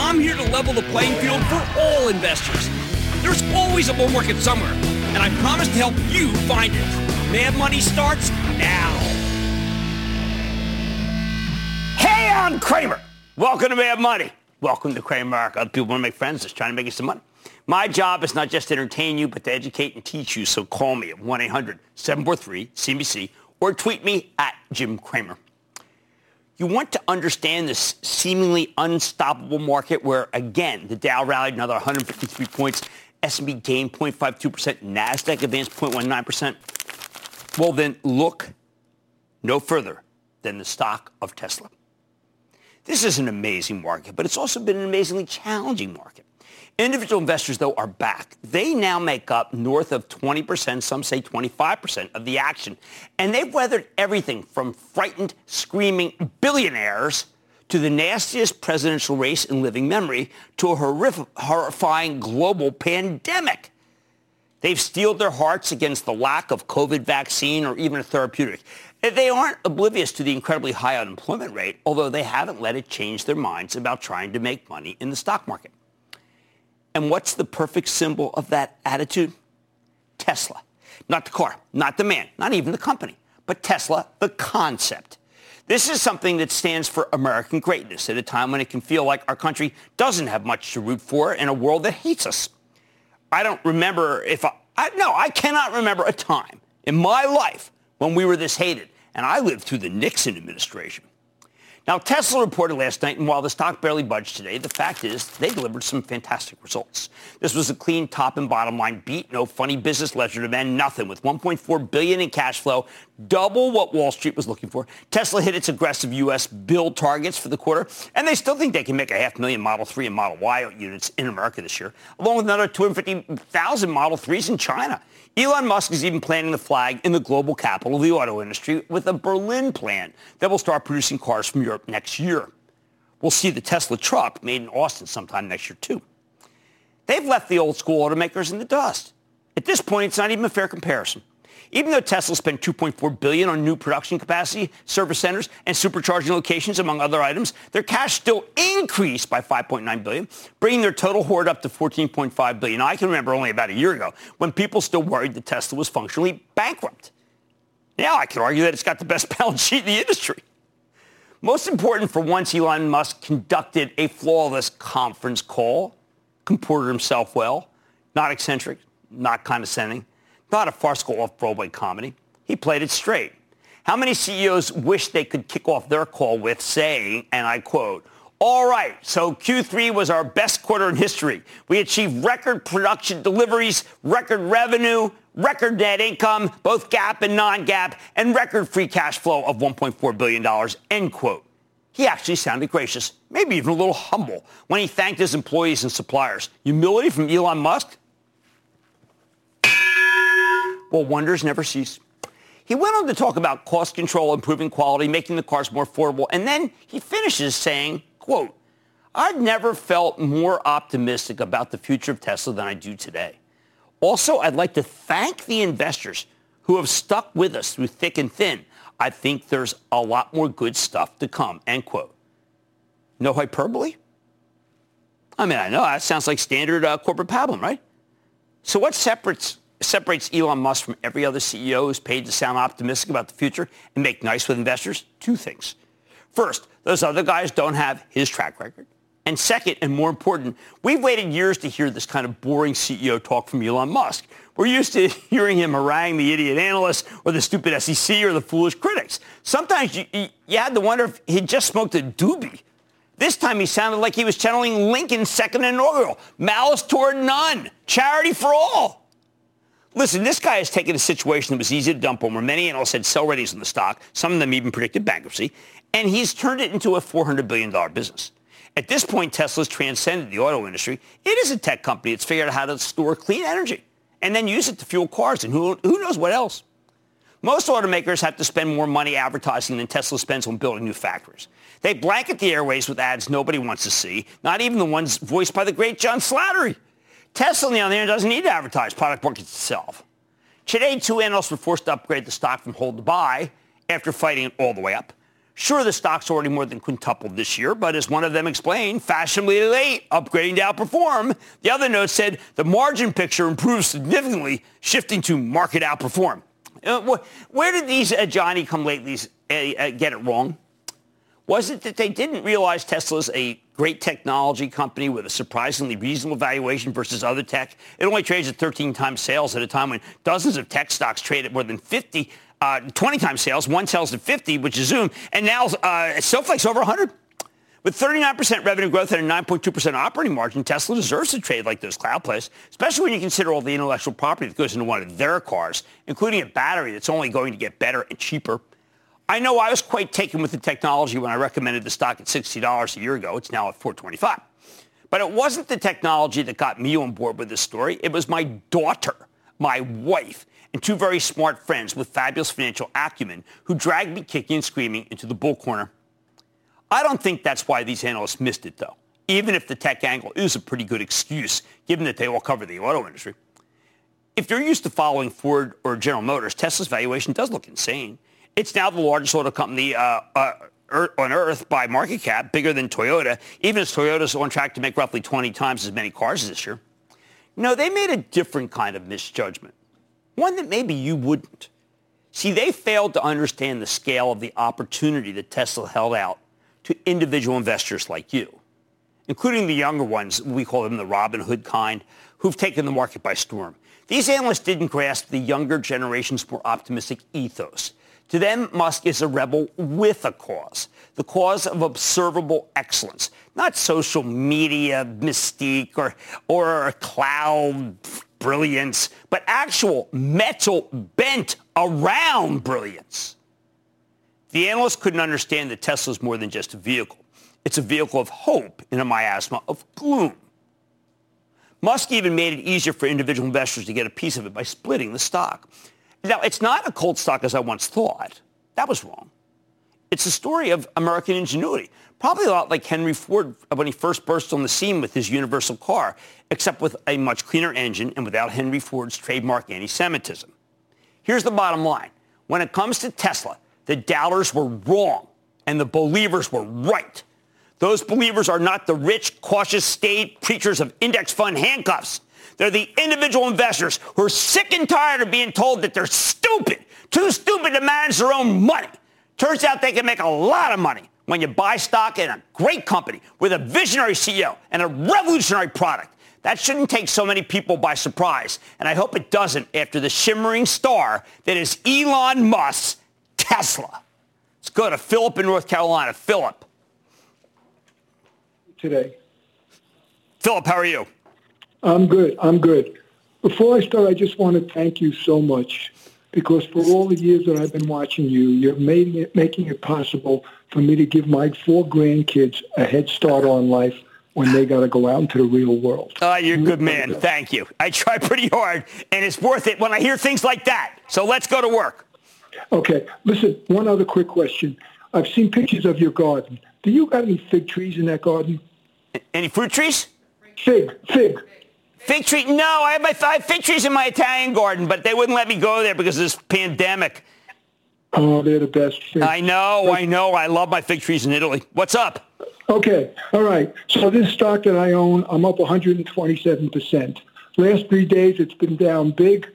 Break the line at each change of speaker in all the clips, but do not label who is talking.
I'm here to level the playing field for all investors. There's always a bull market somewhere, and I promise to help you find it. Mad Money starts now. Hey, I'm Cramer. Welcome to Mad Money. Welcome to Cramerica. Other people want to make friends, just trying to make you some money. My job is not just to entertain you, but to educate and teach you. So call me at 1-800-743-CBC or tweet me at Jim Cramer. You want to understand this seemingly unstoppable market where, again, the Dow rallied another 153 points, S&P gained 0.52%, NASDAQ advanced 0.19%. Well, then look no further than the stock of Tesla. This is an amazing market, but it's also been an amazingly challenging market. Individual investors, though, are back. They now make up north of 20%, some say 25% of the action. And they've weathered everything from frightened, screaming billionaires to the nastiest presidential race in living memory to a horrif- horrifying global pandemic. They've steeled their hearts against the lack of COVID vaccine or even a therapeutic. They aren't oblivious to the incredibly high unemployment rate, although they haven't let it change their minds about trying to make money in the stock market. And what's the perfect symbol of that attitude? Tesla. Not the car, not the man, not even the company, but Tesla, the concept. This is something that stands for American greatness at a time when it can feel like our country doesn't have much to root for in a world that hates us. I don't remember if I, I no, I cannot remember a time in my life when we were this hated. And I lived through the Nixon administration. Now, Tesla reported last night, and while the stock barely budged today, the fact is they delivered some fantastic results. This was a clean top and bottom line beat, no funny business ledger demand, nothing. With 1.4 billion in cash flow, double what Wall Street was looking for. Tesla hit its aggressive U.S. build targets for the quarter, and they still think they can make a half million Model 3 and Model Y units in America this year, along with another 250,000 Model 3s in China. Elon Musk is even planting the flag in the global capital of the auto industry with a Berlin plant that will start producing cars from Europe next year. We'll see the Tesla truck made in Austin sometime next year, too. They've left the old school automakers in the dust. At this point, it's not even a fair comparison. Even though Tesla spent 2.4 billion on new production capacity, service centers, and supercharging locations, among other items, their cash still increased by 5.9 billion, bringing their total hoard up to 14.5 billion. I can remember only about a year ago when people still worried that Tesla was functionally bankrupt. Now I can argue that it's got the best balance sheet in the industry. Most important for once, Elon Musk conducted a flawless conference call, comported himself well, not eccentric, not condescending, not a farcical off-Broadway comedy. He played it straight. How many CEOs wish they could kick off their call with saying, and I quote, all right, so Q3 was our best quarter in history. We achieved record production deliveries, record revenue, record net income, both GAAP and non-GAAP, and record free cash flow of $1.4 billion, end quote. He actually sounded gracious, maybe even a little humble, when he thanked his employees and suppliers. Humility from Elon Musk? Well, wonders never cease. He went on to talk about cost control, improving quality, making the cars more affordable, and then he finishes saying, quote, I've never felt more optimistic about the future of Tesla than I do today. Also, I'd like to thank the investors who have stuck with us through thick and thin. I think there's a lot more good stuff to come, end quote. No hyperbole? I mean, I know that sounds like standard uh, corporate pablum, right? So what separates separates Elon Musk from every other CEO who's paid to sound optimistic about the future and make nice with investors? Two things. First, those other guys don't have his track record. And second, and more important, we've waited years to hear this kind of boring CEO talk from Elon Musk. We're used to hearing him harangue the idiot analysts or the stupid SEC or the foolish critics. Sometimes you, you had to wonder if he just smoked a doobie. This time he sounded like he was channeling Lincoln's second inaugural. Malice toward none. Charity for all. Listen, this guy has taken a situation that was easy to dump on where many analysts had sell readies in the stock. Some of them even predicted bankruptcy. And he's turned it into a $400 billion business. At this point, Tesla's transcended the auto industry. It is a tech company. It's figured out how to store clean energy and then use it to fuel cars and who, who knows what else. Most automakers have to spend more money advertising than Tesla spends on building new factories. They blanket the airways with ads nobody wants to see, not even the ones voiced by the great John Slattery. Tesla, on the other hand, doesn't need to advertise. Product markets itself. Today, two analysts were forced to upgrade the stock from hold to buy after fighting it all the way up. Sure, the stock's already more than quintupled this year, but as one of them explained, fashionably late, upgrading to outperform. The other note said the margin picture improved significantly, shifting to market outperform. Uh, where did these uh, Johnny come latelys uh, uh, get it wrong? Was it that they didn't realize Tesla's a great technology company with a surprisingly reasonable valuation versus other tech? It only trades at 13 times sales at a time when dozens of tech stocks trade at more than 50, uh, 20 times sales. One sells to 50, which is Zoom, and now uh, Snowflake's over 100. With 39% revenue growth and a 9.2% operating margin, Tesla deserves to trade like those cloud plays, especially when you consider all the intellectual property that goes into one of their cars, including a battery that's only going to get better and cheaper. I know I was quite taken with the technology when I recommended the stock at $60 a year ago. It's now at 425. But it wasn't the technology that got me on board with this story. It was my daughter, my wife, and two very smart friends with fabulous financial acumen who dragged me kicking and screaming into the bull corner. I don't think that's why these analysts missed it, though, even if the tech angle is a pretty good excuse, given that they all cover the auto industry. If you're used to following Ford or General Motors, Tesla's valuation does look insane. It's now the largest auto company uh, uh, on earth by market cap, bigger than Toyota, even as Toyota's on track to make roughly 20 times as many cars this year. No, they made a different kind of misjudgment, one that maybe you wouldn't. See, they failed to understand the scale of the opportunity that Tesla held out to individual investors like you, including the younger ones, we call them the Robin Hood kind, who've taken the market by storm. These analysts didn't grasp the younger generation's more optimistic ethos. To them, Musk is a rebel with a cause, the cause of observable excellence, not social media mystique or, or cloud brilliance, but actual metal bent around brilliance. The analysts couldn't understand that Tesla is more than just a vehicle. It's a vehicle of hope in a miasma of gloom. Musk even made it easier for individual investors to get a piece of it by splitting the stock. Now, it's not a cold stock as I once thought. That was wrong. It's a story of American ingenuity, probably a lot like Henry Ford when he first burst on the scene with his universal car, except with a much cleaner engine and without Henry Ford's trademark anti-Semitism. Here's the bottom line. When it comes to Tesla, the doubters were wrong and the believers were right. Those believers are not the rich, cautious state preachers of index fund handcuffs. They're the individual investors who are sick and tired of being told that they're stupid, too stupid to manage their own money. Turns out they can make a lot of money when you buy stock in a great company with a visionary CEO and a revolutionary product. That shouldn't take so many people by surprise, and I hope it doesn't after the shimmering star that is Elon Musk's Tesla. Let's go to Philip in North Carolina. Philip.
Today.
Philip, how are you?
I'm good. I'm good. Before I start, I just want to thank you so much because for all the years that I've been watching you, you're making it, making it possible for me to give my four grandkids a head start on life when they got to go out into the real world.
Oh, you're a good man. Thank you. I try pretty hard, and it's worth it when I hear things like that. So let's go to work.
Okay. Listen, one other quick question. I've seen pictures of your garden. Do you got any fig trees in that garden?
Any fruit trees?
Fig, fig.
Fig tree? No, I have my five fig trees in my Italian garden, but they wouldn't let me go there because of this pandemic.
Oh, they're the best.
Fig. I know, I know. I love my fig trees in Italy. What's up?
Okay, all right. So this stock that I own, I'm up 127%. Last three days, it's been down big.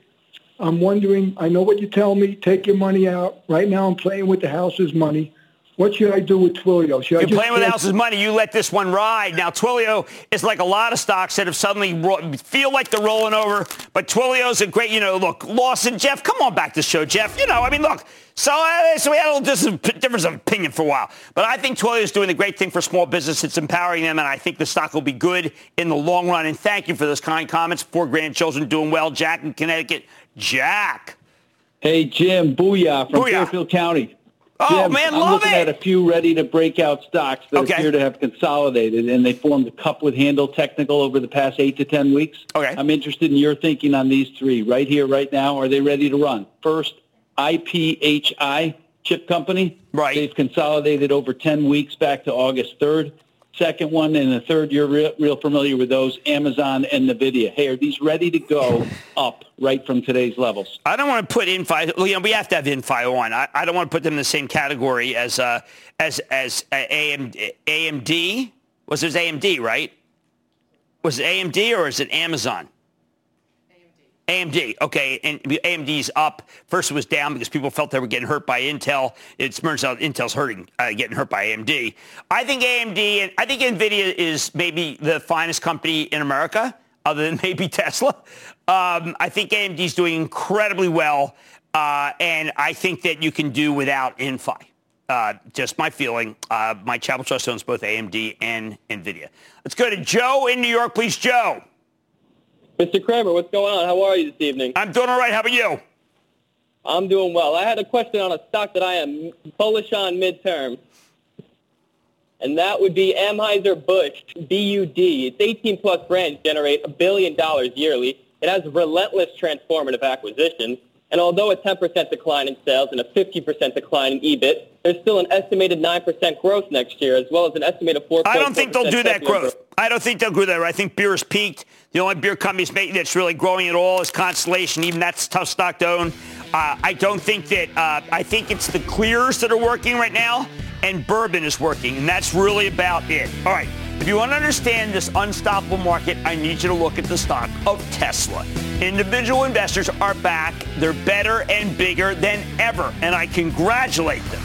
I'm wondering, I know what you tell me, take your money out. Right now, I'm playing with the house's money. What should I do with Twilio? Should
You're playing with else's money. You let this one ride. Now, Twilio is like a lot of stocks that have suddenly ro- feel like they're rolling over. But Twilio's a great, you know, look, Lawson, Jeff, come on back to the show, Jeff. You know, I mean, look, so, uh, so we had a little difference of opinion for a while. But I think Twilio is doing a great thing for small business. It's empowering them, and I think the stock will be good in the long run. And thank you for those kind comments. Four grandchildren doing well. Jack in Connecticut. Jack.
Hey, Jim. Booyah from booyah. Fairfield County.
Oh
Jim,
man,
I'm
love
looking
it.
at a few ready to break out stocks that
okay.
appear to have consolidated, and they formed a cup with handle technical over the past eight to ten weeks.
Okay.
I'm interested in your thinking on these three right here, right now. Are they ready to run? First, IPHI chip company.
Right.
They've consolidated over ten weeks back to August 3rd. Second one and the third, you're real, real familiar with those, Amazon and NVIDIA. Hey, are these ready to go up right from today's levels?
I don't want to put Inphi, you know, we have to have Inphi on. I, I don't want to put them in the same category as, uh, as, as uh, AMD, AMD. Was it AMD, right? Was it AMD or is it Amazon? AMD, okay, and AMD's up. First it was down because people felt they were getting hurt by Intel. It turns out Intel's hurting, uh, getting hurt by AMD. I think AMD and I think Nvidia is maybe the finest company in America, other than maybe Tesla. Um, I think AMD's doing incredibly well, uh, and I think that you can do without Inphi. Uh, just my feeling. Uh, my Charitable Trust owns both AMD and Nvidia. Let's go to Joe in New York, please, Joe.
Mr. Cramer, what's going on? How are you this evening?
I'm doing all right. How about you?
I'm doing well. I had a question on a stock that I am bullish on midterm, and that would be Anheuser-Busch, BUD. Its 18-plus brands generate a billion dollars yearly. It has relentless transformative acquisitions, and although a 10% decline in sales and a 50% decline in EBIT, there's still an estimated 9% growth next year, as well as an estimated 4%.
I don't think they'll do that growth. I don't think they'll do that. I think beer has peaked. The only beer company that's really growing at all is Constellation. Even that's tough stock to own. Uh, I don't think that. Uh, I think it's the clears that are working right now, and bourbon is working, and that's really about it. All right. If you want to understand this unstoppable market, I need you to look at the stock of Tesla. Individual investors are back. They're better and bigger than ever, and I congratulate them.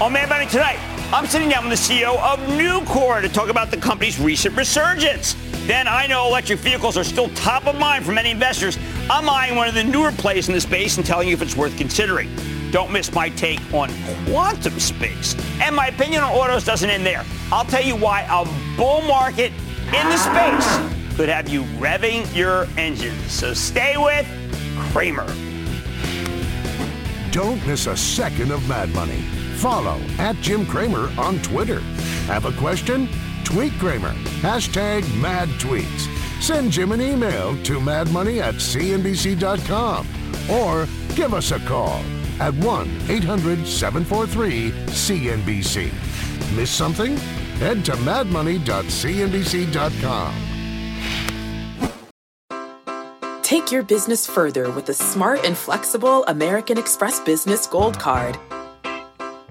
On Mad Money tonight, I'm sitting down with the CEO of Nucor to talk about the company's recent resurgence. Then I know electric vehicles are still top of mind for many investors. I'm eyeing one of the newer plays in the space and telling you if it's worth considering. Don't miss my take on QuantumScape. And my opinion on autos doesn't end there. I'll tell you why a bull market in the space could have you revving your engines. So stay with Cramer.
Don't miss a second of Mad Money. Follow at Jim Cramer on Twitter. Have a question? Tweet Cramer. Hashtag mad tweets. Send Jim an email to madmoney at cnbc.com or give us a call at 1 800 743 CNBC. Miss something? Head to madmoney.cnbc.com.
Take your business further with the smart and flexible American Express Business Gold Card.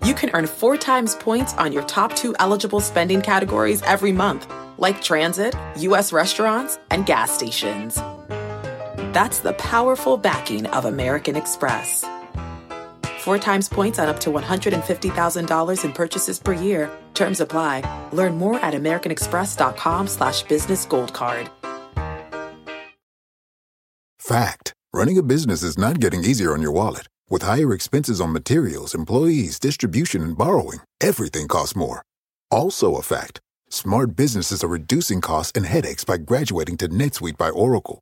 You can earn four times points on your top two eligible spending categories every month, like transit, U.S. restaurants, and gas stations. That's the powerful backing of American Express. Four times points on up to $150,000 in purchases per year. Terms apply. Learn more at americanexpress.com slash business gold card.
Fact. Running a business is not getting easier on your wallet. With higher expenses on materials, employees, distribution, and borrowing, everything costs more. Also a fact. Smart businesses are reducing costs and headaches by graduating to NetSuite by Oracle.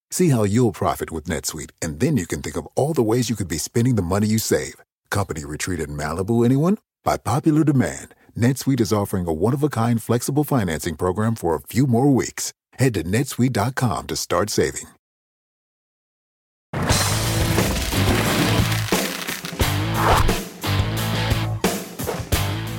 See how you'll profit with NetSuite, and then you can think of all the ways you could be spending the money you save. Company retreat in Malibu, anyone? By popular demand, NetSuite is offering a one-of-a-kind flexible financing program for a few more weeks. Head to netsuite.com to start saving.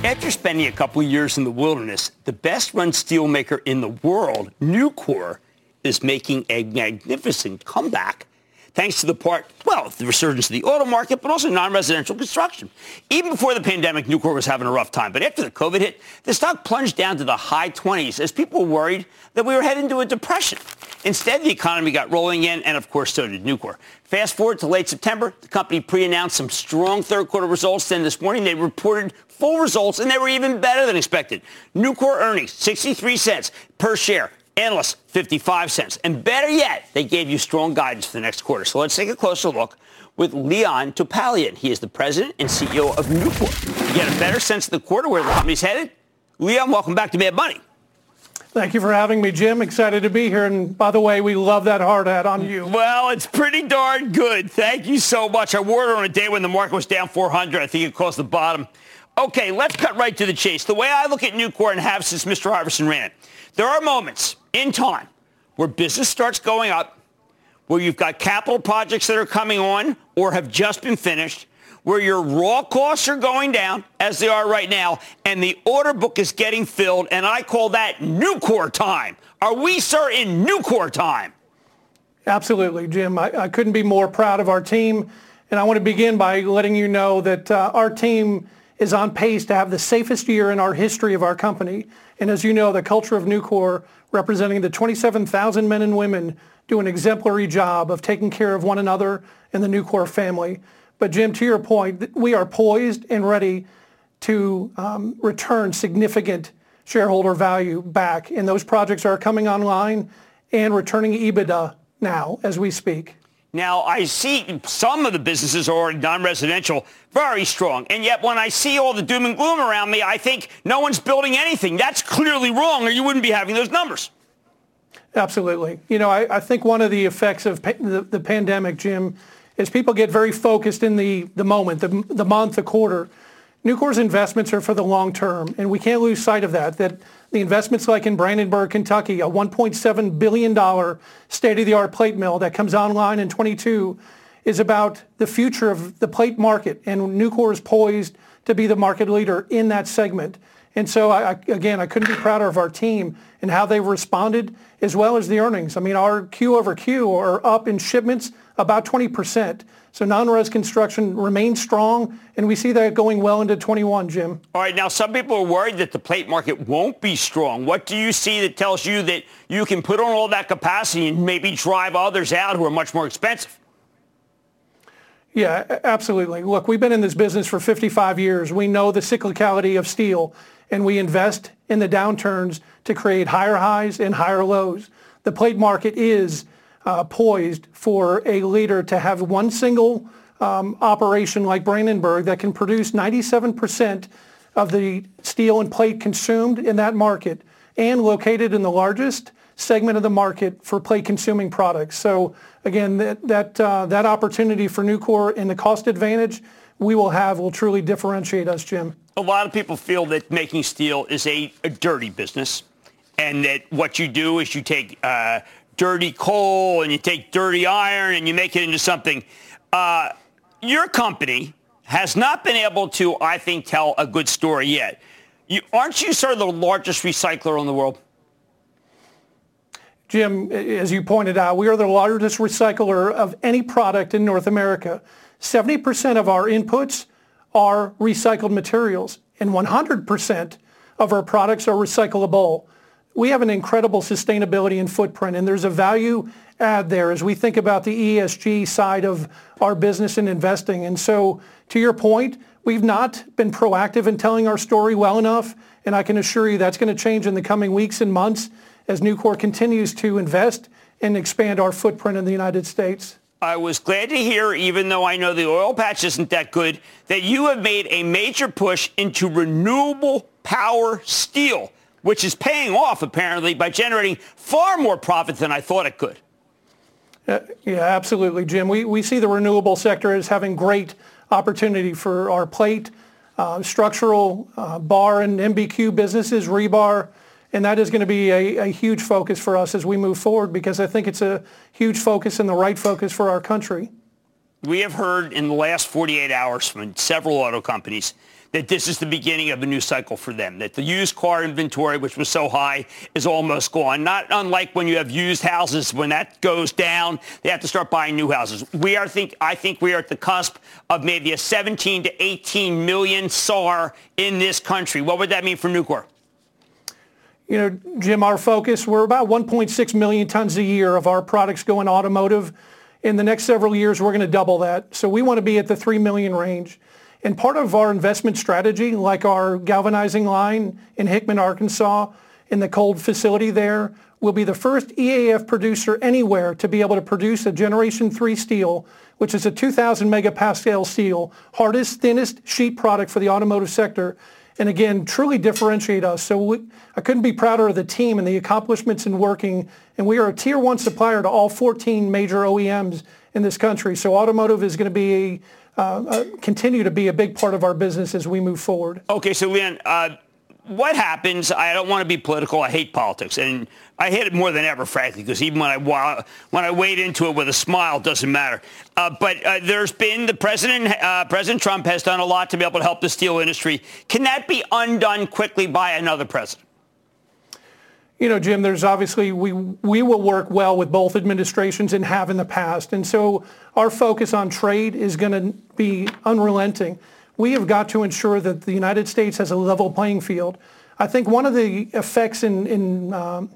After spending a couple years in the wilderness, the best-run steelmaker in the world, Nucor, is making a magnificent comeback thanks to the part, well, the resurgence of the auto market, but also non-residential construction. Even before the pandemic, Nucor was having a rough time. But after the COVID hit, the stock plunged down to the high 20s as people were worried that we were heading into a depression. Instead, the economy got rolling in, and of course, so did Nucor. Fast forward to late September, the company pre-announced some strong third quarter results. Then this morning, they reported full results, and they were even better than expected. Nucor earnings, 63 cents per share, Analysts, 55 cents. And better yet, they gave you strong guidance for the next quarter. So let's take a closer look with Leon Topalian. He is the president and CEO of Nucor. To get a better sense of the quarter, where the company's headed, Leon, welcome back to Mad Money.
Thank you for having me, Jim. Excited to be here. And by the way, we love that hard hat on you.
Well, it's pretty darn good. Thank you so much. I wore it on a day when the market was down 400. I think it caused the bottom. Okay, let's cut right to the chase. The way I look at Nucor and have since Mr. Iverson ran it, there are moments in time where business starts going up, where you've got capital projects that are coming on or have just been finished, where your raw costs are going down, as they are right now, and the order book is getting filled, and I call that Nucor time. Are we, sir, in Nucor time?
Absolutely, Jim. I, I, couldn't be more proud of our team. And I want to begin by letting you know that uh, our team is on pace to have the safest year in our history of our company. And as you know, the culture of Nucor representing the 27,000 men and women do an exemplary job of taking care of one another in the Nucor family. But Jim, to your point, we are poised and ready to um, return significant shareholder value back. And those projects are coming online and returning EBITDA now as we speak.
Now, I see some of the businesses are already non-residential very strong. And yet when I see all the doom and gloom around me, I think no one's building anything. That's clearly wrong or you wouldn't be having those numbers.
Absolutely. You know, I, I think one of the effects of pa- the, the, pandemic, Jim, is people get very focused in the, the moment, the, the month, the quarter. Nucor's investments are for the long term, and we can't lose sight of that, that the investments like in Brandenburg, Kentucky, a $1.7 billion state-of-the-art plate mill that comes online in 22 is about the future of the plate market, and Nucor is poised to be the market leader in that segment. And so, I, again, I couldn't be prouder of our team and how they've responded, as well as the earnings. I mean, our Q over Q are up in shipments about 20%. So non-res construction remains strong, and we see that going well into 21, Jim.
All right, now some people are worried that the plate market won't be strong. What do you see that tells you that you can put on all that capacity and maybe drive others out who are much more expensive?
Yeah, absolutely. Look, we've been in this business for 55 years. We know the cyclicality of steel, and we invest in the downturns to create higher highs and higher lows. The plate market is uh, poised for a leader to have one single um, operation like Brandenburg that can produce 97% of the steel and plate consumed in that market and located in the largest segment of the market for plate consuming products. So again, that that, uh, that opportunity for Nucor and the cost advantage we will have will truly differentiate us, Jim.
A lot of people feel that making steel is a, a dirty business and that what you do is you take uh, dirty coal and you take dirty iron and you make it into something. Uh, your company has not been able to, I think, tell a good story yet. You, aren't you sort of the largest recycler in the world?
Jim, as you pointed out, we are the largest recycler of any product in North America. 70% of our inputs are recycled materials, and 100% of our products are recyclable we have an incredible sustainability and footprint, and there's a value add there as we think about the ESG side of our business and investing. And so, to your point, we've not been proactive in telling our story well enough, and I can assure you that's going to change in the coming weeks and months as Nucor continues to invest and expand our footprint in the United States.
I was glad to hear, even though I know the oil patch isn't that good, that you have made a major push into renewable power steel which is paying off apparently by generating far more profit than I thought it could.
Uh, yeah, absolutely, Jim. We, we see the renewable sector as having great opportunity for our plate, uh, structural, uh, bar and MBQ businesses, rebar, and that is going to be a, a, huge focus for us as we move forward because I think it's a huge focus and the right focus for our country.
We have heard in the last 48 hours from several auto companies that this is the beginning of a new cycle for them, that the used car inventory, which was so high, is almost gone. Not unlike when you have used houses, when that goes down, they have to start buying new houses. We are think I think we are at the cusp of maybe a 17 to 18 million SAR in this country. What would that mean for Nucor?
You know, Jim, our focus, we're about 1.6 million tons a year of our products going automotive. In the next several years, we're going to double that. So we want to be at the 3 million range. And part of our investment strategy, like our galvanizing line in Hickman, Arkansas, in the cold facility there, will be the first EAF producer anywhere to be able to produce a Generation 3 steel, which is a 2,000 megapascal steel, hardest, thinnest sheet product for the automotive sector. And again, truly differentiate us. So we, I couldn't be prouder of the team and the accomplishments in working. And we are a tier one supplier to all 14 major OEMs in this country. So automotive is going to be a uh, uh, continue to be a big part of our business as we move forward.
Okay, so Leon, uh, what happens? I don't want to be political. I hate politics, and I hate it more than ever, frankly, because even when I when I wade into it with a smile, it doesn't matter. Uh, but uh, there's been the president, President Trump has done a lot to be able to help the steel industry. Can that be undone quickly by another president?
You know, Jim, there's obviously we we will work well with both administrations and have in the past, and so our focus on trade is going to be unrelenting. We have got to ensure that the United States has a level playing field. I think one of the effects in, in um,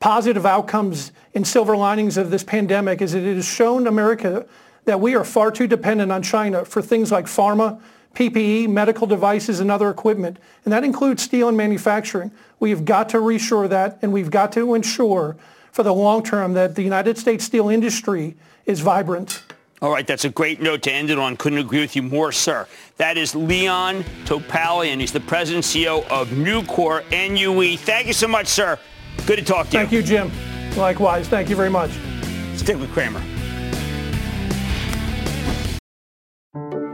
positive outcomes and silver linings of this pandemic is that it has shown America that we are far too dependent on China for things like pharma, PPE, medical devices, and other equipment. And that includes steel and manufacturing. We've got to reshore that, and we've got to ensure for the long term that the United States steel industry is vibrant.
All right, that's a great note to end it on. Couldn't agree with you more, sir. That is Leon Topalian. He's the president and CEO of Nucor NUE. Thank you so much, sir. Good to talk to
you. Thank you, Jim. Likewise. Thank you very much.
Stick with Cramer.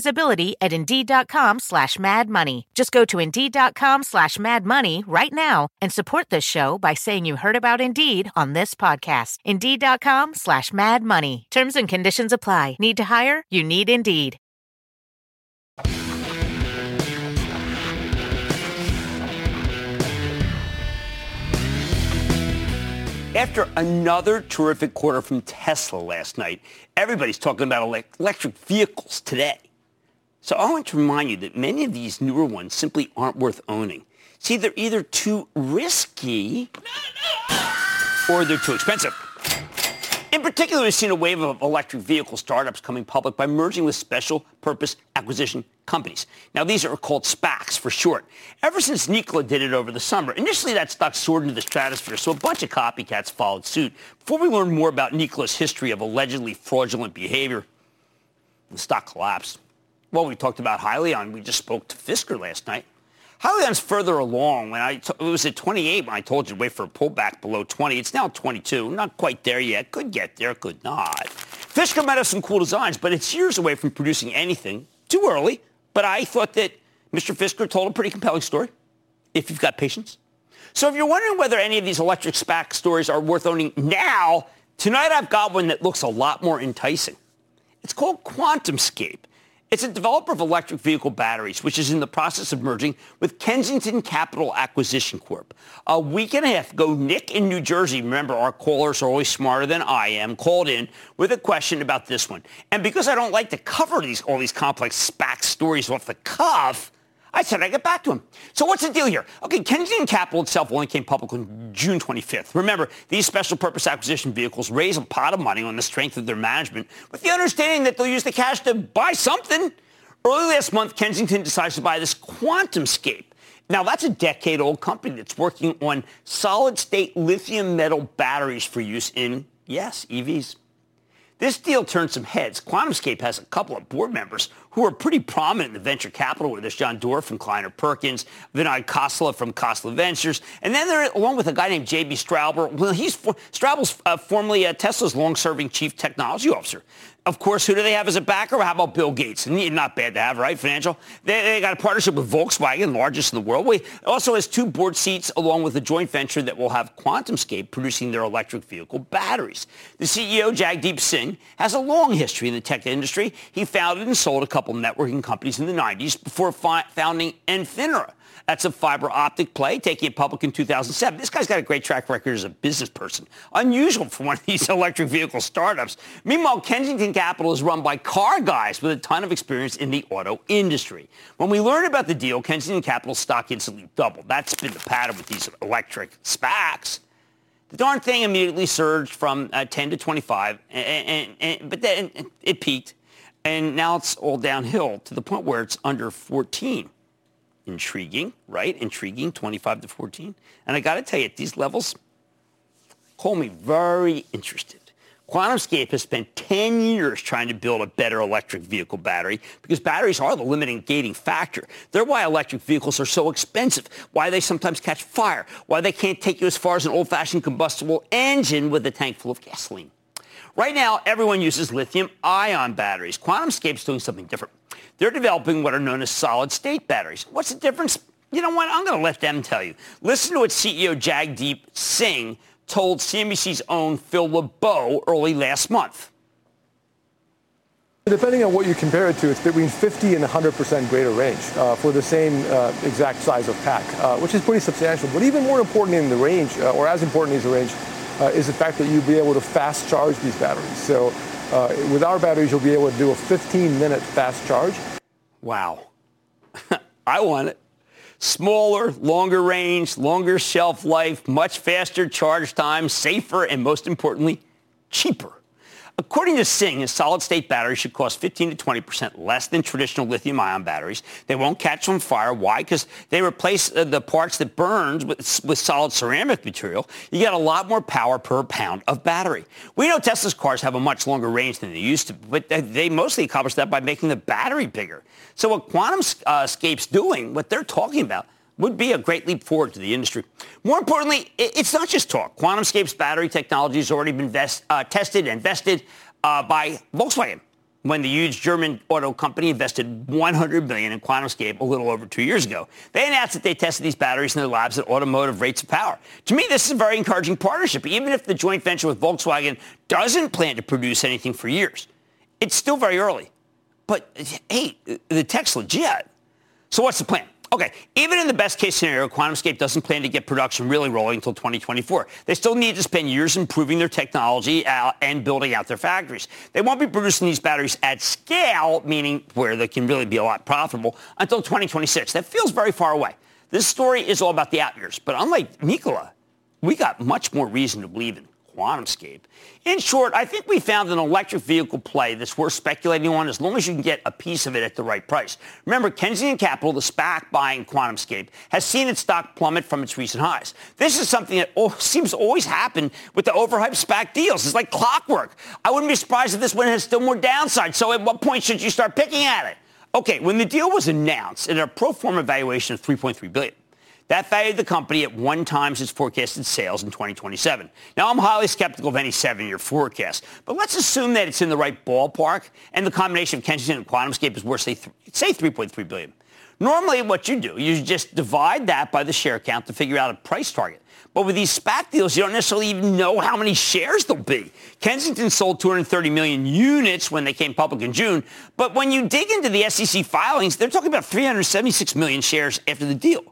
visibility at Indeed.com slash Mad Money. Just go to Indeed.com slash Mad Money right now and support this show by saying you heard about Indeed on this podcast. Indeed.com slash Mad Money. Terms and conditions apply. Need to hire? You need Indeed.
After another terrific quarter from Tesla last night, everybody's talking about electric vehicles today. So I want to remind you that many of these newer ones simply aren't worth owning. See, they're either too risky or they're too expensive. In particular, we've seen a wave of electric vehicle startups coming public by merging with special purpose acquisition companies. Now, these are called SPACs for short. Ever since Nikola did it over the summer, initially that stock soared into the stratosphere, so a bunch of copycats followed suit. Before we learn more about Nikola's history of allegedly fraudulent behavior, the stock collapsed. Well, we talked about Hyliion. We just spoke to Fisker last night. Hyliion's further along. When I t- it was at 28 when I told you to wait for a pullback below 20. It's now 22. Not quite there yet. Could get there, could not. Fisker might have some cool designs, but it's years away from producing anything. Too early. But I thought that Mr. Fisker told a pretty compelling story, if you've got patience. So if you're wondering whether any of these electric SPAC stories are worth owning now, tonight I've got one that looks a lot more enticing. It's called QuantumScape It's a developer of electric vehicle batteries, which is in the process of merging with Kensington Capital Acquisition Corp. A week and a half ago, Nick in New Jersey, remember our callers are always smarter than I am, called in with a question about this one. And because I don't like to cover these all these complex SPAC stories off the cuff, I said I'd get back to him. So what's the deal here? Okay, Kensington Capital itself only came public on June 25th. Remember, these special purpose acquisition vehicles raise a pot of money on the strength of their management with the understanding that they'll use the cash to buy something. Early last month, Kensington decides to buy this QuantumScape. Now, that's a decade-old company that's working on solid-state lithium metal batteries for use in, yes, EVs. This deal turned some heads. QuantumScape has a couple of board members who are pretty prominent in the venture capital world. There's John Doerr from Kleiner Perkins, Vinod Khosla from Khosla Ventures, and then they're along with a guy named J.B. Straubel. Well, he's Straubel's uh, formerly uh, Tesla's long-serving chief technology officer. Of course, who do they have as a backer? How about Bill Gates? Not bad to have, right? Financial. They, they got a partnership with Volkswagen, largest in the world. We also has two board seats along with a joint venture that will have QuantumScape producing their electric vehicle batteries. The CEO, Jagdeep Singh, has a long history in the tech industry. He founded and sold a couple networking companies in the 90s before fi- founding Infinera that's a fiber optic play, taking it public in 2007. This guy's got a great track record as a business person. Unusual for one of these electric vehicle startups. Meanwhile, Kensington Capital is run by car guys with a ton of experience in the auto industry. When we learned about the deal, Kensington Capital stock instantly doubled. That's been the pattern with these electric SPACs. The darn thing immediately surged from uh, 10 to 25, and, and, and, but then it peaked, and now it's all downhill to the point where it's under 14. Intriguing, right? Intriguing, 25 to 14. And I got to tell you, at these levels, call me very interested. QuantumScape has spent 10 years trying to build a better electric vehicle battery because batteries are the limiting gating factor. They're why electric vehicles are so expensive, why they sometimes catch fire, why they can't take you as far as an old-fashioned combustible engine with a tank full of gasoline. Right now, everyone uses lithium-ion batteries. QuantumScape's doing something different. They're developing what are known as solid-state batteries. What's the difference? You know what? I'm going to let them tell you. Listen to what CEO Jagdeep Singh told CNBC's own Phil LeBeau early last month.
Depending on what you compare it to, it's between 50 and 100% greater range uh, for the same uh, exact size of pack, uh, which is pretty substantial. But even more important in the range, uh, or as important as the range, uh, is the fact that you'll be able to fast charge these batteries. So uh, with our batteries, you'll be able to do a 15-minute fast charge.
Wow. I want it. Smaller, longer range, longer shelf life, much faster charge time, safer, and most importantly, cheaper. According to Singh, a solid-state battery should cost 15 to 20 percent less than traditional lithium-ion batteries. They won't catch on fire. Why? Because they replace uh, the parts that burns with, with solid ceramic material. You get a lot more power per pound of battery. We know Tesla's cars have a much longer range than they used to, but they mostly accomplish that by making the battery bigger. So what QuantumScape's uh, doing, what they're talking about, would be a great leap forward to the industry. More importantly, it's not just talk. QuantumScape's battery technology has already been vest, uh, tested and vested uh, by Volkswagen when the huge German auto company invested 100 billion in QuantumScape a little over two years ago. They announced that they tested these batteries in their labs at automotive rates of power. To me, this is a very encouraging partnership, even if the joint venture with Volkswagen doesn't plan to produce anything for years. It's still very early. But hey, the tech's legit. So what's the plan? Okay, even in the best case scenario, QuantumScape doesn't plan to get production really rolling until 2024. They still need to spend years improving their technology uh, and building out their factories. They won't be producing these batteries at scale, meaning where they can really be a lot profitable, until 2026. That feels very far away. This story is all about the out years, but unlike Nikola, we got much more reason to believe in QuantumScape. In short, I think we found an electric vehicle play that's worth speculating on as long as you can get a piece of it at the right price. Remember, Kensington Capital, the SPAC buying QuantumScape, has seen its stock plummet from its recent highs. This is something that seems to always happen with the overhyped SPAC deals. It's like clockwork. I wouldn't be surprised if this one has still more downside. So at what point should you start picking at it? Okay, when the deal was announced at a pro forma valuation of 3.3 billion, that valued the company at one times its forecasted sales in 2027. Now, I'm highly skeptical of any seven-year forecast, but let's assume that it's in the right ballpark, and the combination of Kensington and QuantumScape is worth, say, th- say 3.3 billion. Normally, what you do, you just divide that by the share count to figure out a price target. But with these SPAC deals, you don't necessarily even know how many shares there'll be. Kensington sold 230 million units when they came public in June. But when you dig into the SEC filings, they're talking about 376 million shares after the deal.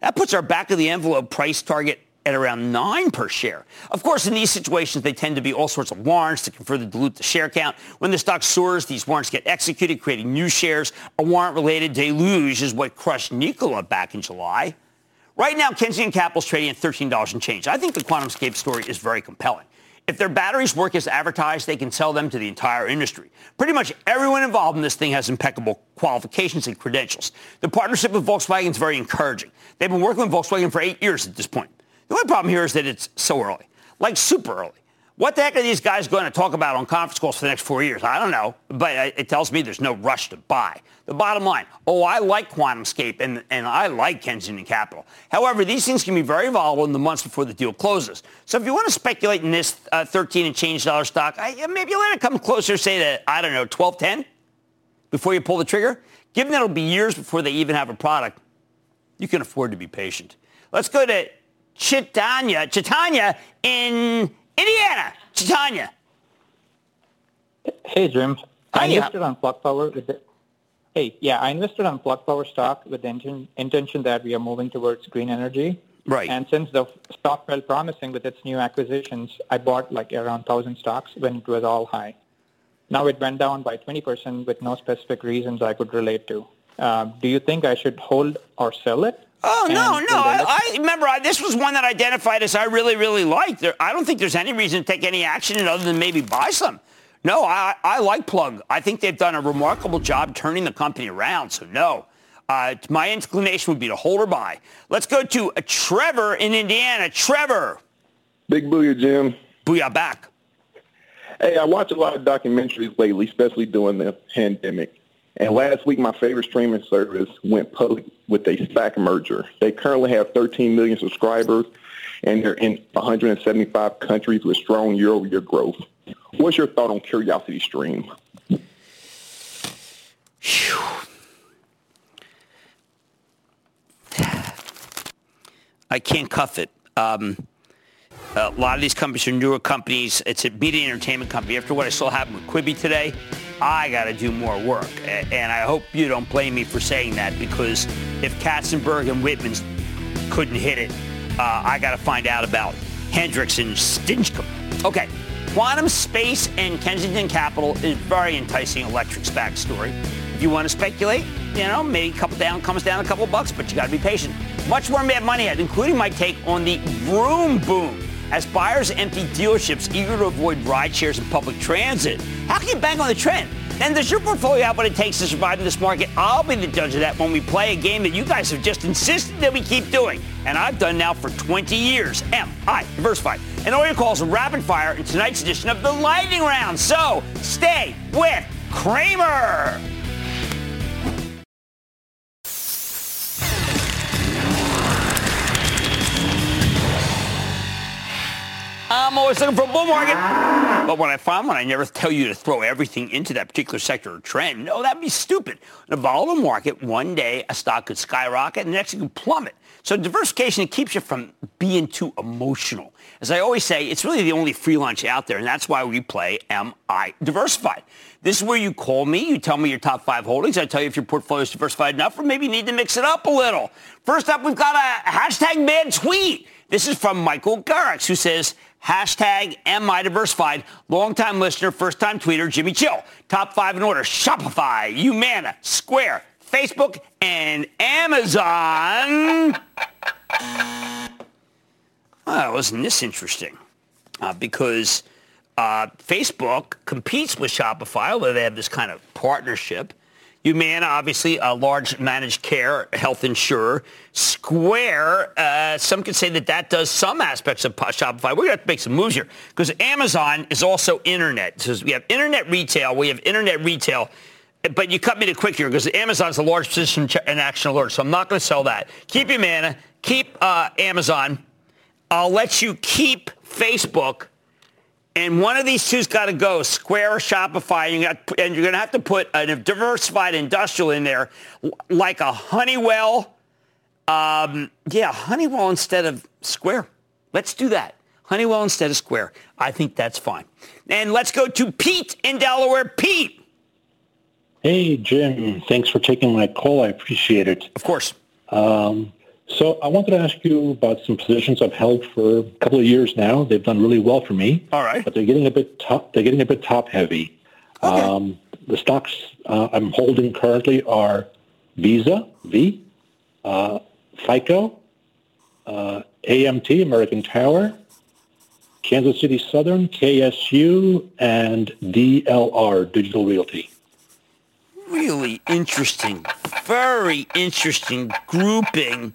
That puts our back of the envelope price target at around 9 per share. Of course, in these situations, they tend to be all sorts of warrants that can further dilute the share count. When the stock soars, these warrants get executed, creating new shares. A warrant-related deluge is what crushed Nikola back in July. Right now, Kensington Capital is trading at $13 and change. I think the QuantumScape story is very compelling. If their batteries work as advertised, they can sell them to the entire industry. Pretty much everyone involved in this thing has impeccable qualifications and credentials. The partnership with Volkswagen is very encouraging. They've been working with Volkswagen for eight years at this point. The only problem here is that it's so early, like super early. What the heck are these guys going to talk about on conference calls for the next four years? I don't know, but it tells me there's no rush to buy. The bottom line, oh, I like QuantumScape and, and I like Kensington Capital. However, these things can be very volatile in the months before the deal closes. So if you want to speculate in this uh, 13 and change dollar stock, I, maybe let it come closer, say to, I don't know, 1210 before you pull the trigger. Given that it'll be years before they even have a product, you can afford to be patient. Let's go to Chitanya, Chitanya in Indiana, Chitanya.
Hey, Jim. I invested on Plug Power. With the, hey, yeah, I invested on Plug Power stock with the inten- intention that we are moving towards green energy.
Right.
And since the stock felt promising with its new acquisitions, I bought like around 1,000 stocks when it was all high. Now it went down by 20% with no specific reasons I could relate to. Uh, do you think I should hold or sell it?
Oh no, no! I, I remember I, this was one that identified as I really, really liked. There, I don't think there's any reason to take any action other than maybe buy some. No, I, I like Plug. I think they've done a remarkable job turning the company around. So no, uh, my inclination would be to hold or buy. Let's go to uh, Trevor in Indiana. Trevor.
Big booyah, Jim.
Booyah back.
Hey, I watch a lot of documentaries lately, especially during the pandemic. And last week, my favorite streaming service went public with a SPAC merger. They currently have 13 million subscribers, and they're in 175 countries with strong year-over-year growth. What's your thought on Curiosity Stream?
I can't cuff it. Um, a lot of these companies are newer companies. It's a media entertainment company. After what I saw happen with Quibi today, I got to do more work. And I hope you don't blame me for saying that because if Katzenberg and Whitman couldn't hit it, uh, I got to find out about Hendricks and Stinchcomb. Okay, QuantumScape and Kensington Capital is very enticing electric SPAC story. If you want to speculate, you know, maybe a couple down comes down a couple bucks, but you got to be patient. Much more Mad Money ahead, including my take on the broom Boom as buyers empty dealerships eager to avoid ride shares and public transit. How can you bank on the trend? And does your portfolio have what it takes to survive in this market? I'll be the judge of that when we play a game that you guys have just insisted that we keep doing. And I've done now for 20 years. M-I, diversified. And all your calls are rapid fire in tonight's edition of the Lightning Round. So stay with Cramer. I'm always looking for a bull market. But when I find one, I never tell you to throw everything into that particular sector or trend. No, that'd be stupid. In a volatile market, one day a stock could skyrocket and the next it could plummet. So diversification keeps you from being too emotional. As I always say, it's really the only free lunch out there, and that's why we play MI Diversified. This is where you call me, you tell me your top five holdings, I tell you if your portfolio is diversified enough or maybe you need to mix it up a little. First up, we've got a hashtag mad tweet. This is from Michael Garrix, who says, Hashtag MI Diversified. Longtime listener, first time tweeter, Jimmy Chill. Top five in order. Shopify, Humana, Square, Facebook, and Amazon. well, wasn't this interesting? Uh, because uh, Facebook competes with Shopify, although they have this kind of partnership. Humana, obviously, a large managed care health insurer. Square, uh, some could say that that does some aspects of Shopify. We're going to have to make some moves here because Amazon is also internet. So we have internet retail. We have internet retail. But you cut me to quick here because Amazon's a large position in action alert, so I'm not going to sell that. Keep Humana. Keep uh, Amazon. I'll let you keep Facebook and one of these two's got to go, Square or Shopify, and, you got, and you're going to have to put a diversified industrial in there, like a Honeywell. Um, yeah, Honeywell instead of Square. Let's do that. Honeywell instead of Square. I think that's fine. And let's go to Pete in Delaware. Pete.
Hey, Jim. Thanks for taking my call. I appreciate it.
Of course.
Um, so I wanted to ask you about some positions I've held for a couple of years now. They've done really well for me.
All right.
But they're getting a bit top. They're getting a bit top heavy.
Okay.
Um, the stocks uh, I'm holding currently are Visa, V, uh, FICO, uh, AMT, American Tower, Kansas City Southern, KSU, and DLR, Digital Realty.
Really interesting. Very interesting grouping.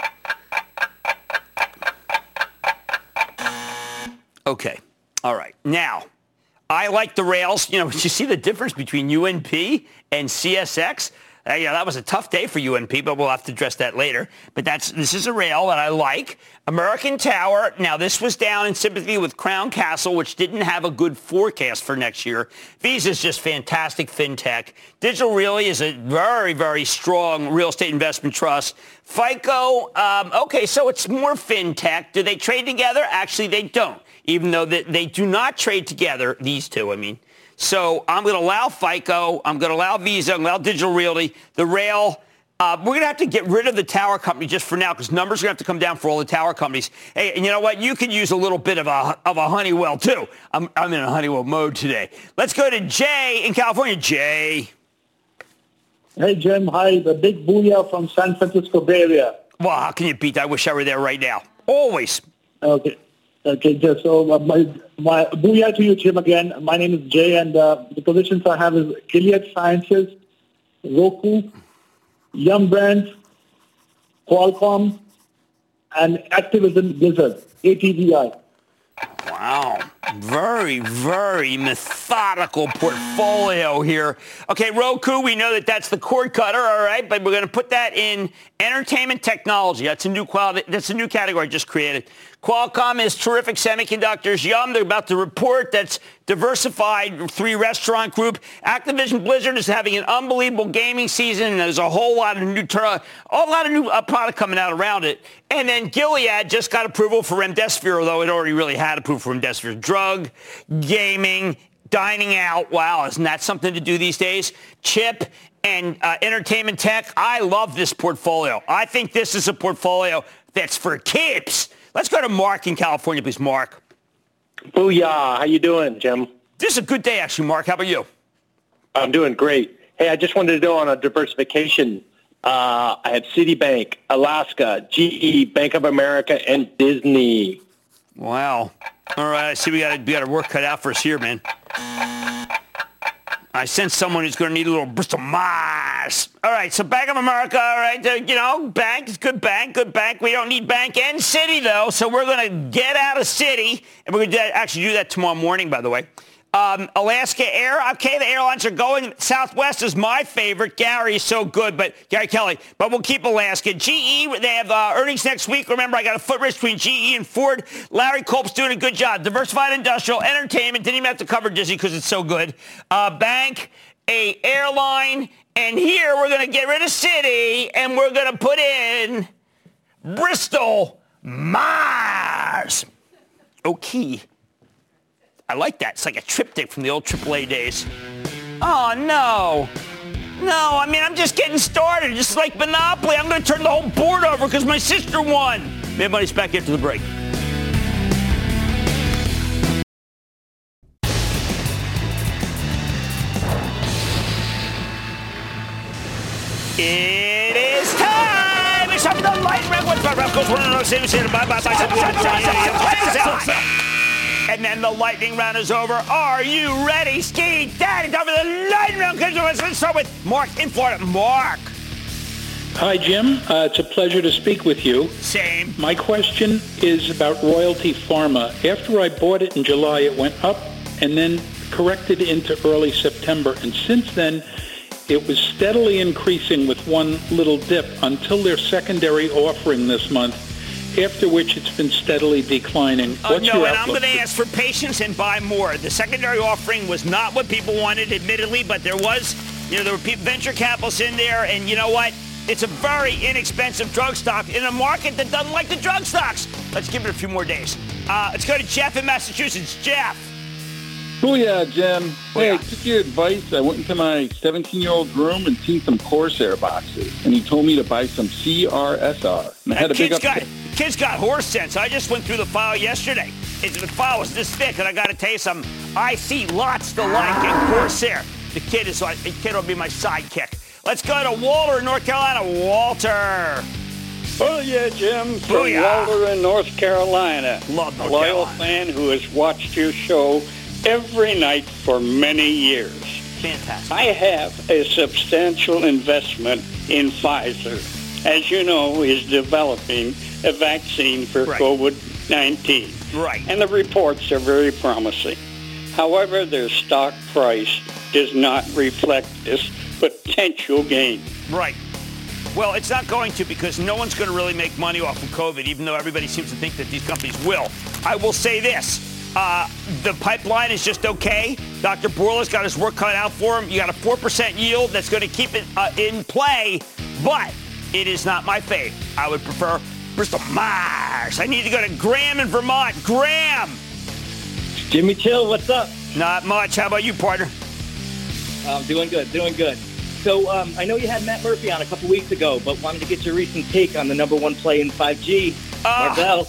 Okay. All right. Now, I like the rails. You know, you see the difference between UNP and CSX? Uh, yeah, that was a tough day for UNP, but we'll have to address that later. But that's this is a rail that I like. American Tower. Now this was down in sympathy with Crown Castle, which didn't have a good forecast for next year. Visa is just fantastic fintech. Digital Realty is a very very strong real estate investment trust. FICO. Um, okay, so it's more fintech. Do they trade together? Actually, they don't. Even though they, they do not trade together. These two, I mean. So I'm going to allow FICO. I'm going to allow Visa. I'm going to allow Digital Realty. The rail. Uh, we're going to have to get rid of the tower company just for now because numbers are going to have to come down for all the tower companies. Hey, and you know what? You can use a little bit of a, of a Honeywell, too. I'm, I'm in a Honeywell mode today. Let's go to Jay in California. Jay.
Hey, Jim. Hi. The big booyah from San Francisco Bay Area.
Well, how can you beat that? I wish I were there right now. Always.
Okay. Okay, just so uh, my, my booyah to you, Jim, again. My name is Jay, and uh, the positions I have is Gilead Sciences, Roku, Yum Brands, Qualcomm, and Activision Blizzard, ATVI.
Wow. Very, very methodical portfolio here. Okay, Roku, we know that that's the cord cutter, all right, but we're going to put that in entertainment technology. That's a new quality. That's a new category just created. Qualcomm is terrific semiconductors. Yum, they're about to report that's diversified three restaurant group. Activision Blizzard is having an unbelievable gaming season. And there's a whole lot of new, a lot of new uh, product coming out around it. And then Gilead just got approval for remdesivir, although it already really had approval for remdesivir. Drug, gaming, dining out. Wow, isn't that something to do these days? Chip and uh, entertainment tech. I love this portfolio. I think this is a portfolio that's for keeps. Let's go to Mark in California, please. Mark.
Booyah. How you doing, Jim?
This is a good day, actually, Mark. How about you?
I'm doing great. Hey, I just wanted to know on a diversification. Uh, I have Citibank, Alaska, GE, Bank of America, and Disney.
Wow. All right. I see we got we got our work cut out for us here, man. I sense someone who's going to need a little Bristol Myers. All right, so Bank of America, all right, uh, you know, bank good bank, good bank. We don't need bank and Citi, though, so we're going to get out of Citi. and we're going to actually do that tomorrow morning, by the way. Um, Alaska Air, okay, the airlines are going. Southwest is my favorite. Gary is so good, but Gary Kelly. But we'll keep Alaska. GE, they have uh, earnings next week. Remember, I got a foot race between GE and Ford. Larry Culp's doing a good job. Diversified industrial, entertainment. Didn't even have to cover Disney because it's so good. Uh, bank, a airline, and here we're going to get rid of Citi and we're going to put in Bristol Myers. Okay. I like that. It's like a triptych from the old AAA days. Oh, no. No, I mean, I'm just getting started. Just like Monopoly. I'm going to turn the whole board over because my sister won. Mad Money's back after the break. It is time! It's up to the light round. What's my goes one of those things here. Bye bye bye. And then the lightning round is over. Are you ready, Ski Daddy? Time for the lightning round. Let's start with Mark in Florida. Mark.
Hi, Jim. Uh, it's a pleasure to speak with you.
Same.
My question is about Royalty Pharma. After I bought it in July, it went up and then corrected into early September. And since then, it was steadily increasing with one little dip until their secondary offering this month, after which it's been steadily declining.
Uh, no, and I'm going to ask for patience and buy more. The secondary offering was not what people wanted, admittedly, but there was, you know, there were venture capitalists in there, and you know what? It's a very inexpensive drug stock in a market that doesn't like the drug stocks. Let's give it a few more days. Uh, let's go to Jeff in Massachusetts. Jeff.
Booyah, Jim. Hey, I took your advice. I went into my 17-year-old room and seen some Corsair boxes, and he told me to buy some CRSR. And I had a big up-
got, kid's got horse sense. I just went through the file yesterday. It, the file was this thick, and I got to tell you something. I see lots to like in Corsair. The kid is the kid will be my sidekick. Let's go to Walter in North Carolina. Walter.
Oh yeah, Jim. From oh,
Booyah.
Walter in North Carolina.
Love North
loyal
Carolina.
fan who has watched your show every night for many years.
Fantastic.
I have a substantial investment in Pfizer. As you know, is developing a vaccine for
Right.
COVID-19.
Right.
And the reports are very promising. However, their stock price does not reflect this potential gain.
Right. Well, it's not going to because no one's going to really make money off of COVID, even though everybody seems to think that these companies will. I will say this. Uh, the pipeline is just okay. Dr. Bourla's got his work cut out for him. You got a 4% yield that's going to keep it uh, in play, but it is not my fave. I would prefer Bristol Myers. I need to go to Graham in Vermont. Graham!
Jimmy Chill, what's up?
Not much. How about you, partner?
I'm doing good, doing good. So um, I know you had Matt Murphy on a couple weeks ago, but wanted to get your recent take on the number one play in 5G,
Ah.
Marvell.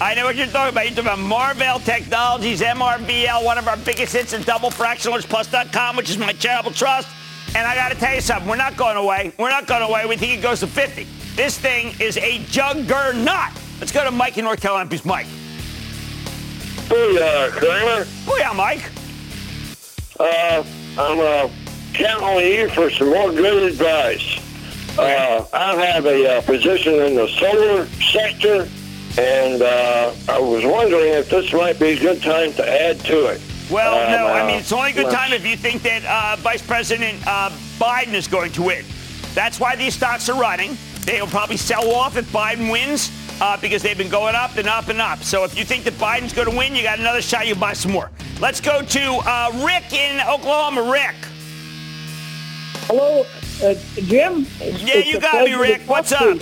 I know what you're talking about. You're talking about Marvell Technologies, MRVL, one of our biggest hits in doublefractionalertsplus.com, which is my charitable trust. And I got to tell you something. We're not going away. We're not going away. We think it goes to 50. This thing is a juggernaut. Let's go to Mike in North Carolina, please. Mike.
Booyah, Cramer.
Booyah, Mike.
Uh, I'm uh, counting on you for some more good advice. Uh, I have a uh, position in the solar sector, and uh, I was wondering if this might be a good time to add to it.
Well,
Um,
no. I
uh,
mean, it's only a good
well,
time if you think that uh, Vice President uh, Biden is going to win. That's why these stocks are running. They will probably sell off if Biden wins uh, because they've been going up and up and up. So if you think that Biden's going to win, you got another shot. You buy some more. Let's go to uh, Rick in Oklahoma. Rick.
Hello, uh, Jim.
Yeah, you got me, Rick. What's up?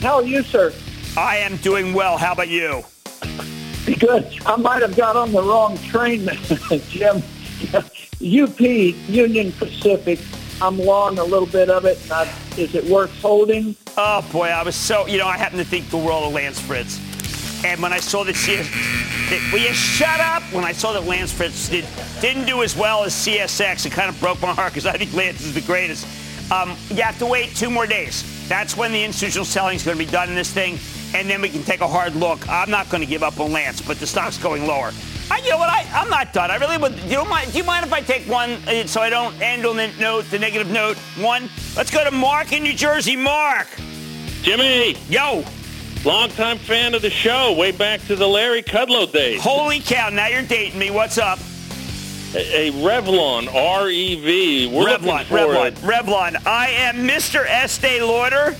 How are you, sir?
I am doing well. How about you?
Good. I might have got on the wrong train, Jim. UP, Union Pacific. I'm long a little bit of it. I, is it worth holding?
Oh boy, I was so you know I happen to think the world of Lance Fritz, and when I saw that CS, that, will you shut up? When I saw that Lance Fritz did didn't do as well as CSX, it kind of broke my heart because I think Lance is the greatest. Um, you have to wait two more days. That's when the institutional selling is going to be done in this thing, and then we can take a hard look. I'm not going to give up on Lance, but the stock's going lower. I, you know what? I, I'm not done. I really would. You don't mind? Do you mind if I take one uh, so I don't end on the note, the negative note? One. Let's go to Mark in New Jersey. Mark.
Jimmy.
Yo.
Longtime fan of the show, way back to the Larry Kudlow days.
Holy cow! Now you're dating me. What's up?
A, a Revlon, R-E-V. We're
Revlon, Revlon. Revlon. I am Mr. Estee Lauder,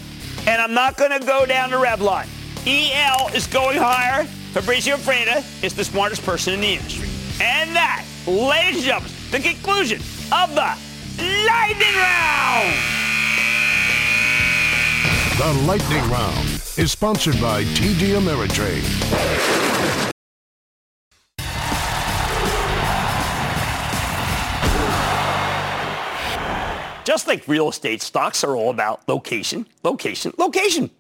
and I'm not going to go down to Revlon. EL is going higher. Fabrizio Freda is the smartest person in the industry. And that, ladies and gentlemen, the conclusion of the Lightning Round.
The Lightning Round is sponsored by TD Ameritrade.
Just like real estate, stocks are all about location, location, location.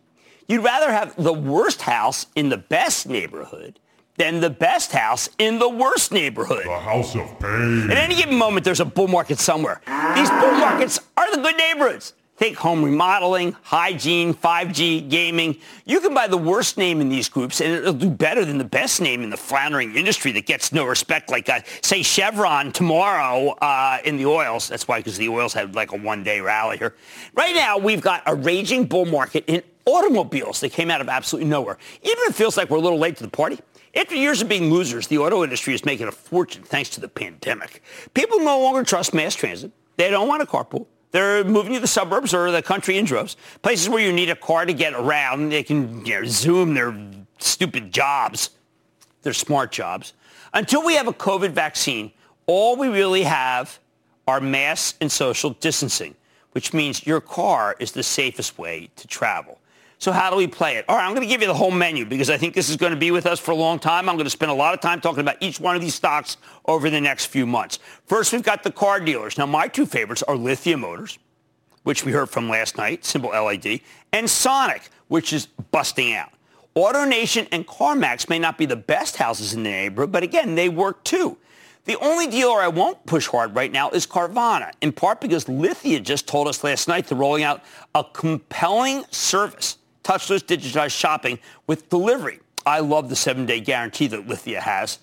You'd rather have the worst house in the best neighborhood than the best house in the worst neighborhood. The
house of pain.
At any given moment, there's a bull market somewhere. These bull markets are the good neighborhoods. Think home remodeling, hygiene, 5G, gaming. You can buy the worst name in these groups, and it'll do better than the best name in the floundering industry that gets no respect, like, uh, say, Chevron tomorrow uh, in the oils. That's why, because the oils had like a one-day rally here. Right now, we've got a raging bull market in automobiles that came out of absolutely nowhere. Even if it feels like we're a little late to the party, after years of being losers, the auto industry is making a fortune thanks to the pandemic. People no longer trust mass transit. They don't want a carpool. They're moving to the suburbs or the country in droves, places where you need a car to get around. They can you know, zoom their stupid jobs, their smart jobs. Until we have a COVID vaccine, all we really have are mass and social distancing, which means your car is the safest way to travel. So how do we play it? All right, I'm going to give you the whole menu because I think this is going to be with us for a long time. I'm going to spend a lot of time talking about each one of these stocks over the next few months. First, we've got the car dealers. Now, my two favorites are Lithia Motors, which we heard from last night, symbol LAD, and Sonic, which is busting out. AutoNation and CarMax may not be the best houses in the neighborhood, but again, they work too. The only dealer I won't push hard right now is Carvana, in part because Lithia just told us last night they're rolling out a compelling service, touchless digitized shopping with delivery. I love the seven-day guarantee that Lithia has.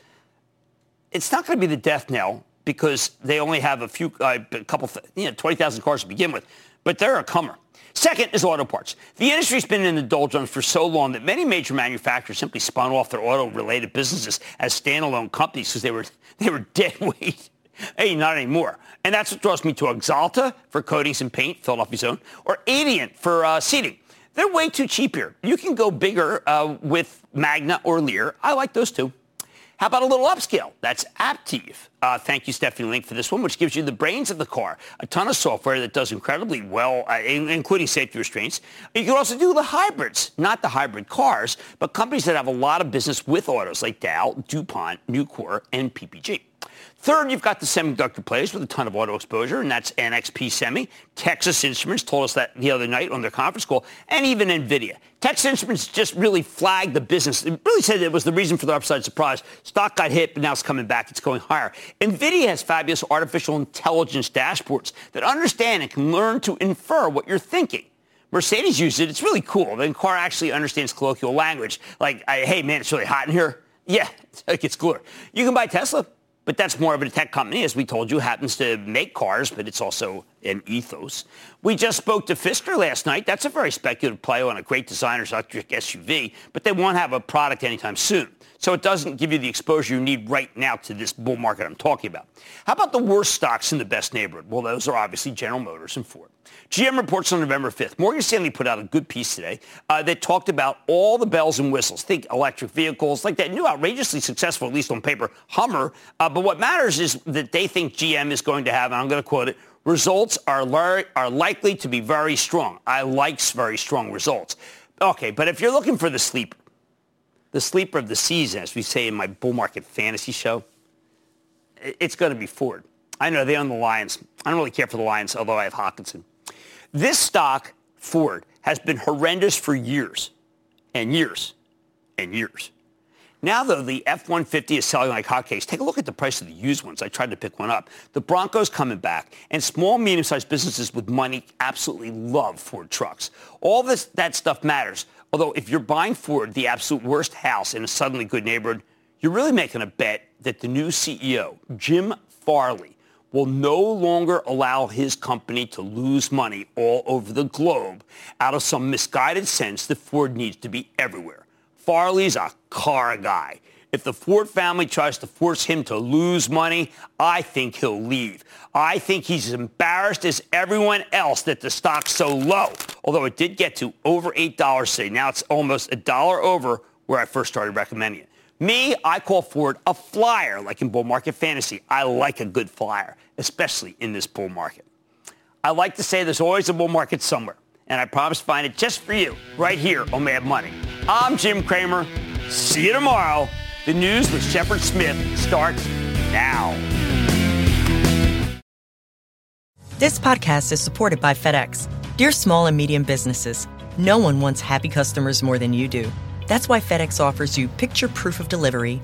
It's not going to be the death knell because they only have a few, uh, a couple, you know, 20,000 cars to begin with, but they're a comer. Second is auto parts. The industry's been in the doldrums for so long that many major manufacturers simply spun off their auto-related businesses as standalone companies because they were they were dead weight. Hey, not anymore. And that's what draws me to Axalta for coatings and paint, Philadelphia's own, or Adient for uh, seating. They're way too cheap here. You can go bigger uh, with Magna or Lear. I like those two. How about a little upscale? That's Aptiv. Uh, thank you, Stephanie Link, for this one, which gives you the brains of the car. A ton of software that does incredibly well, uh, including safety restraints. You can also do the hybrids, not the hybrid cars, but companies that have a lot of business with autos like Dow, DuPont, Nucor, and PPG. Third, you've got the semiconductor players with a ton of auto exposure, and that's NXP Semi. Texas Instruments told us that the other night on their conference call, and even NVIDIA. Texas Instruments just really flagged the business. It really said it was the reason for the upside surprise. Stock got hit, but now it's coming back. It's going higher. NVIDIA has fabulous artificial intelligence dashboards that understand and can learn to infer what you're thinking. Mercedes uses it. It's really cool. The car actually understands colloquial language. Like, hey, man, it's really hot in here. Yeah, it gets cooler. You can buy Tesla. But that's more of a tech company, as we told you, happens to make cars, but it's also an ethos. We just spoke to Fisker last night. That's a very speculative play on a great designer's electric SUV, but they won't have a product anytime soon. So it doesn't give you the exposure you need right now to this bull market I'm talking about. How about the worst stocks in the best neighborhood? Well, those are obviously General Motors and Ford. GM reports on November 5th. Morgan Stanley put out a good piece today uh, that talked about all the bells and whistles. Think electric vehicles, like that new outrageously successful, at least on paper, Hummer. Uh, but what matters is that they think GM is going to have, and I'm going to quote it, results are, lar- are likely to be very strong. I like very strong results. Okay, but if you're looking for the sleeper, the sleeper of the season, as we say in my bull market fantasy show, it's going to be Ford. I know they own the Lions. I don't really care for the Lions, although I have Hockenson. This stock, Ford, has been horrendous for years and years and years. Now, though, the F-150 is selling like hotcakes. Take a look at the price of the used ones. I tried to pick one up. The Bronco's coming back, and small, medium-sized businesses with money absolutely love Ford trucks. All this, that stuff matters. Although, if you're buying Ford, the absolute worst house in a suddenly good neighborhood, you're really making a bet that the new CEO, Jim Farley, will no longer allow his company to lose money all over the globe out of some misguided sense that Ford needs to be everywhere. Farley's a car guy. If the Ford family tries to force him to lose money, I think he'll leave. I think he's as embarrassed as everyone else that the stock's so low. Although it did get to over $8 today. Now it's almost a dollar over where I first started recommending it. Me, I call Ford a flyer, like in bull market fantasy. I like a good flyer, especially in this bull market. I like to say there's always a bull market somewhere, and I promise to find it just for you right here on Mad Money. I'm Jim Cramer. See you tomorrow. The news with Shepard Smith starts now.
This podcast is supported by FedEx. Dear small and medium businesses, no one wants happy customers more than you do. That's why FedEx offers you picture proof of delivery,